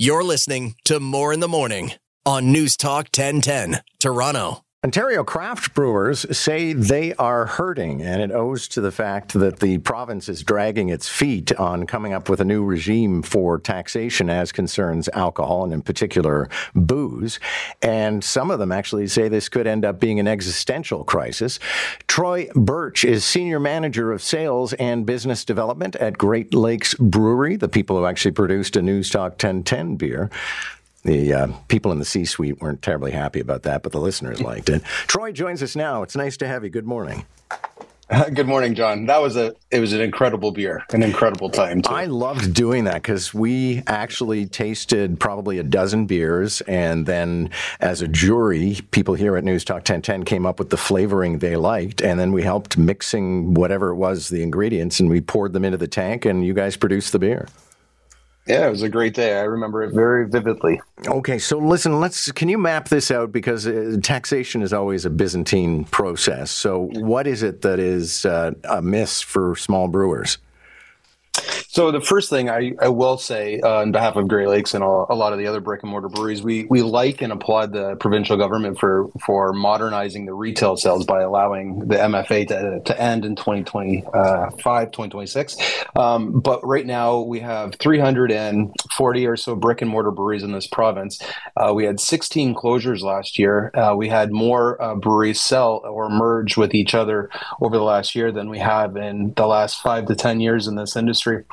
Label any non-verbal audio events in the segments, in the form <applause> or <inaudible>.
You're listening to More in the Morning on News Talk 1010, Toronto. Ontario craft brewers say they are hurting, and it owes to the fact that the province is dragging its feet on coming up with a new regime for taxation as concerns alcohol and, in particular, booze. And some of them actually say this could end up being an existential crisis. Troy Burtch is senior manager of sales and business development at Great Lakes Brewery, the people who actually produced a News Talk 1010 beer. The uh, people in the C suite weren't terribly happy about that, but the listeners liked it. Troy joins us now. It's nice to have you. Good morning. <laughs> Good morning, John. That was a it was an incredible beer, an incredible time. Too. I loved doing that because we actually tasted probably a dozen beers, and then as a jury, people here at News Talk 1010 came up with the flavoring they liked, and then we helped mixing whatever it was, the ingredients, and we poured them into the tank, and you guys produced the beer. Yeah, it was a great day. I remember it very vividly. Okay, so listen, let's can you map this out because uh, taxation is always a Byzantine process. So, what is it that is uh, a miss for small brewers? So the first thing I, I will say uh, on behalf of Great Lakes and a lot of the other brick and mortar breweries, we we like and applaud the provincial government for for modernizing the retail sales by allowing the MFA to, to end in 2025, 2026. Um, but right now we have 340 or so brick and mortar breweries in this province. Uh, we had 16 closures last year. Uh, we had more uh, breweries sell or merge with each other over the last year than we have in the last five to 10 years in this industry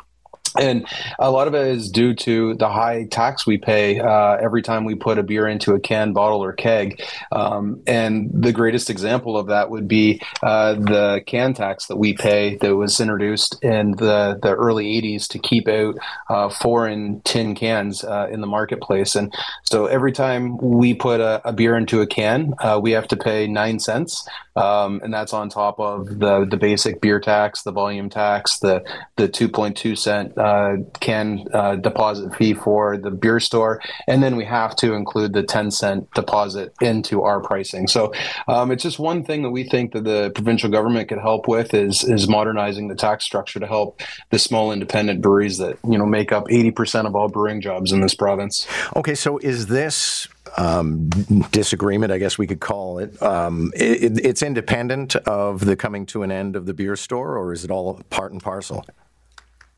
and a lot of it is due to the high tax we pay uh, every time we put a beer into a can, bottle, or keg. Um, and the greatest example of that would be uh, the can tax that we pay that was introduced in the, the early 80s to keep out uh, foreign tin cans uh, in the marketplace. And so every time we put a, a beer into a can, uh, we have to pay nine cents. Um, and that's on top of the, the basic beer tax, the volume tax, the, the 2.2 cent uh, can uh, deposit fee for the beer store, and then we have to include the 10 cent deposit into our pricing. So um, it's just one thing that we think that the provincial government could help with is is modernizing the tax structure to help the small independent breweries that you know make up 80% of all brewing jobs in this province. Okay, so is this um, disagreement, I guess we could call it. Um, it. It's independent of the coming to an end of the beer store, or is it all part and parcel?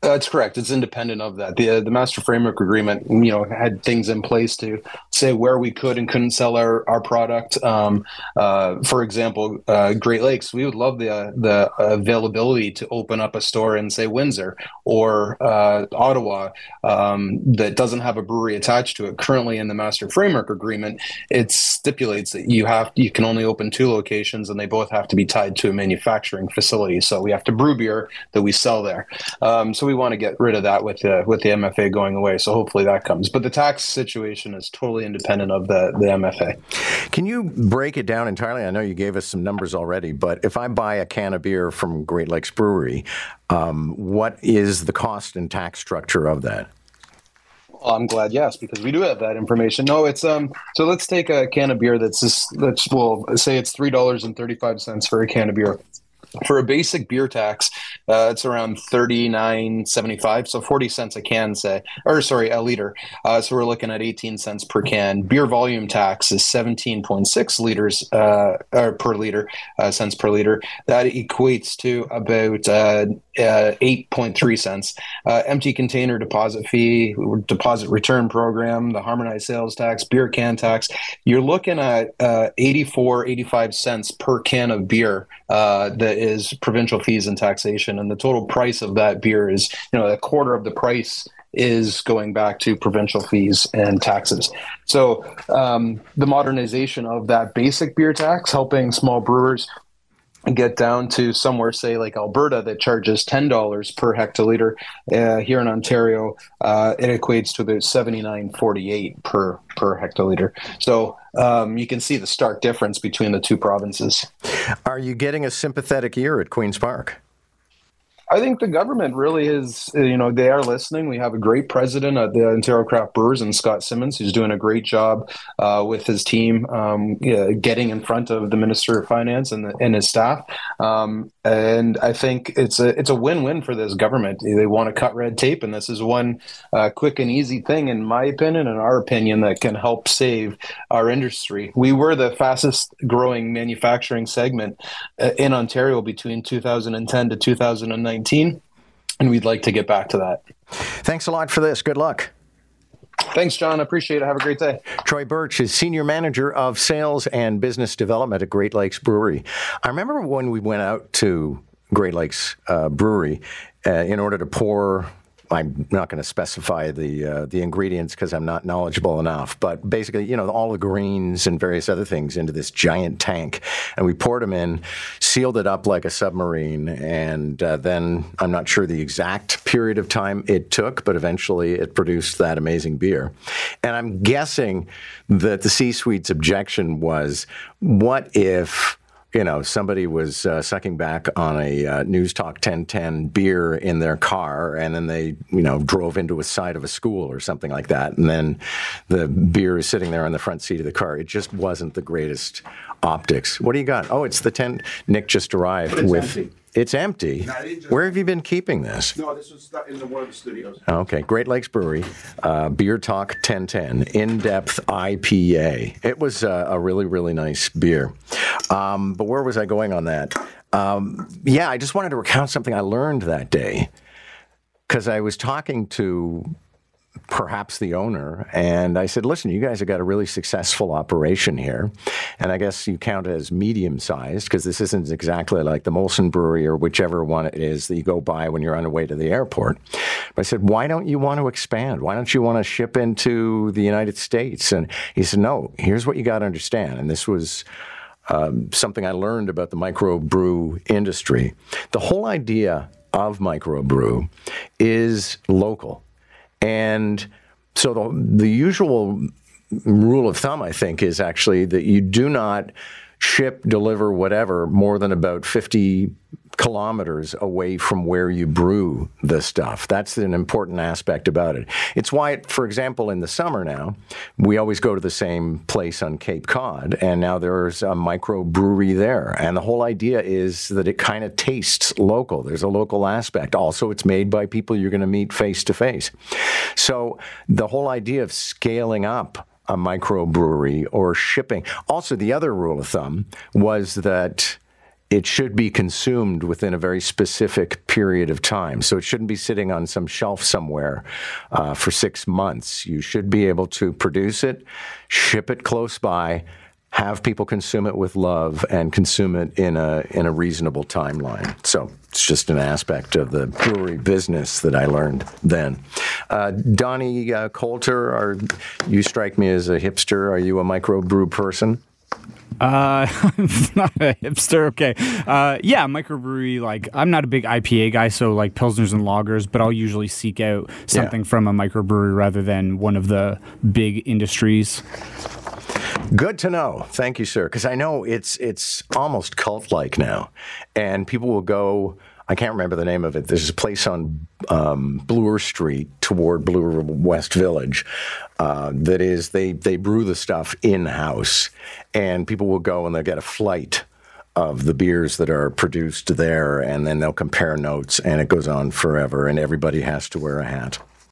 That's correct. It's independent of that. the The master framework agreement, you know, had things in place to say where we could and couldn't sell our our product. Um, uh, for example, uh, Great Lakes, we would love the uh, the availability to open up a store in say Windsor or uh, Ottawa um, that doesn't have a brewery attached to it. Currently, in the master framework agreement, it stipulates that you have you can only open two locations, and they both have to be tied to a manufacturing facility. So we have to brew beer that we sell there. Um, so we want to get rid of that with the with the MFA going away. So hopefully that comes. But the tax situation is totally independent of the the MFA. Can you break it down entirely? I know you gave us some numbers already, but if I buy a can of beer from Great Lakes Brewery, um, what is the cost and tax structure of that? I'm glad yes because we do have that information. No, it's um. So let's take a can of beer that's just let's well say it's three dollars and thirty five cents for a can of beer for a basic beer tax, uh, it's around thirty nine seventy five, so forty cents a can, say, or sorry, a liter. Uh, so we're looking at eighteen cents per can. Beer volume tax is seventeen point six liters uh, per liter, uh, cents per liter. That equates to about uh, uh, eight point three cents. empty container deposit fee, deposit return program, the harmonized sales tax, beer can tax. You're looking at 84, 85 cents per can of beer that is provincial fees and taxation, and the total price of that beer is you know a quarter of the price is going back to provincial fees and taxes. So um, the modernization of that basic beer tax, helping small brewers get down to somewhere, say like Alberta, that charges ten dollars per hectoliter. Uh, here in Ontario, uh, it equates to about seventy nine forty eight per per hectoliter. So um, you can see the stark difference between the two provinces. Are you getting a sympathetic ear at Queens Park? I think the government really is, you know, they are listening. We have a great president at the Ontario Craft Brewers and Scott Simmons, who's doing a great job uh, with his team, um, yeah, getting in front of the Minister of Finance and, the, and his staff. Um, and I think it's a it's a win win for this government. They want to cut red tape, and this is one uh, quick and easy thing, in my opinion and our opinion, that can help save our industry. We were the fastest growing manufacturing segment uh, in Ontario between 2010 to 2019, and we'd like to get back to that. Thanks a lot for this. Good luck. Thanks, John. I appreciate it. Have a great day. Troy Burtch is Senior Manager of Sales and Business Development at Great Lakes Brewery. I remember when we went out to Great Lakes uh, Brewery uh, in order to pour I'm not going to specify the uh, the ingredients because I'm not knowledgeable enough. But basically, you know, all the greens and various other things into this giant tank, and we poured them in, sealed it up like a submarine, and uh, then I'm not sure the exact period of time it took, but eventually it produced that amazing beer. And I'm guessing that the C-suite's objection was, what if you know, somebody was uh, sucking back on a uh, News Talk 1010 beer in their car, and then they, you know, drove into a side of a school or something like that, and then the beer is sitting there on the front seat of the car. It just wasn't the greatest optics. What do you got? Oh, it's the 10. Nick just arrived with. Empty. It's empty. No, Where have you been keeping this? No, this was in the, one of the studios. Okay, Great Lakes Brewery, uh, Beer Talk 1010, in depth IPA. It was uh, a really, really nice beer. Um, but where was I going on that? Um, yeah, I just wanted to recount something I learned that day because I was talking to perhaps the owner. And I said, listen, you guys have got a really successful operation here. And I guess you count it as medium sized because this isn't exactly like the Molson Brewery or whichever one it is that you go by when you're on the way to the airport. But I said, why don't you want to expand? Why don't you want to ship into the United States? And he said, no, here's what you got to understand. And this was. Um, something I learned about the microbrew industry. The whole idea of microbrew is local. And so the, the usual rule of thumb, I think, is actually that you do not ship, deliver, whatever, more than about 50 kilometers away from where you brew the stuff. That's an important aspect about it. It's why, for example, in the summer now, we always go to the same place on Cape Cod, and now there's a microbrewery there. And the whole idea is that it kind of tastes local. There's a local aspect. Also, it's made by people you're going to meet face to face. So the whole idea of scaling up a microbrewery or shipping. Also, the other rule of thumb was that it should be consumed within a very specific period of time. So it shouldn't be sitting on some shelf somewhere uh, for six months. You should be able to produce it, ship it close by, have people consume it with love, and consume it in a in a reasonable timeline. So it's just an aspect of the brewery business that I learned then. Uh, Donnie uh, Coulter, are, you strike me as a hipster. Are you a microbrew person? Uh, <laughs> I'm not a hipster. Okay. Uh, yeah, microbrewery. Like, I'm not a big IPA guy, so like pilsners and lagers, but I'll usually seek out something yeah. from a microbrewery rather than one of the big industries. Good to know. Thank you, sir. Because I know it's it's almost cult like now, and people will go. I can't remember the name of it. There's a place on um, Bloor Street toward Bloor West Village uh, that is they they brew the stuff in house, and people will go and they'll get a flight of the beers that are produced there, and then they'll compare notes, and it goes on forever, and everybody has to wear a hat.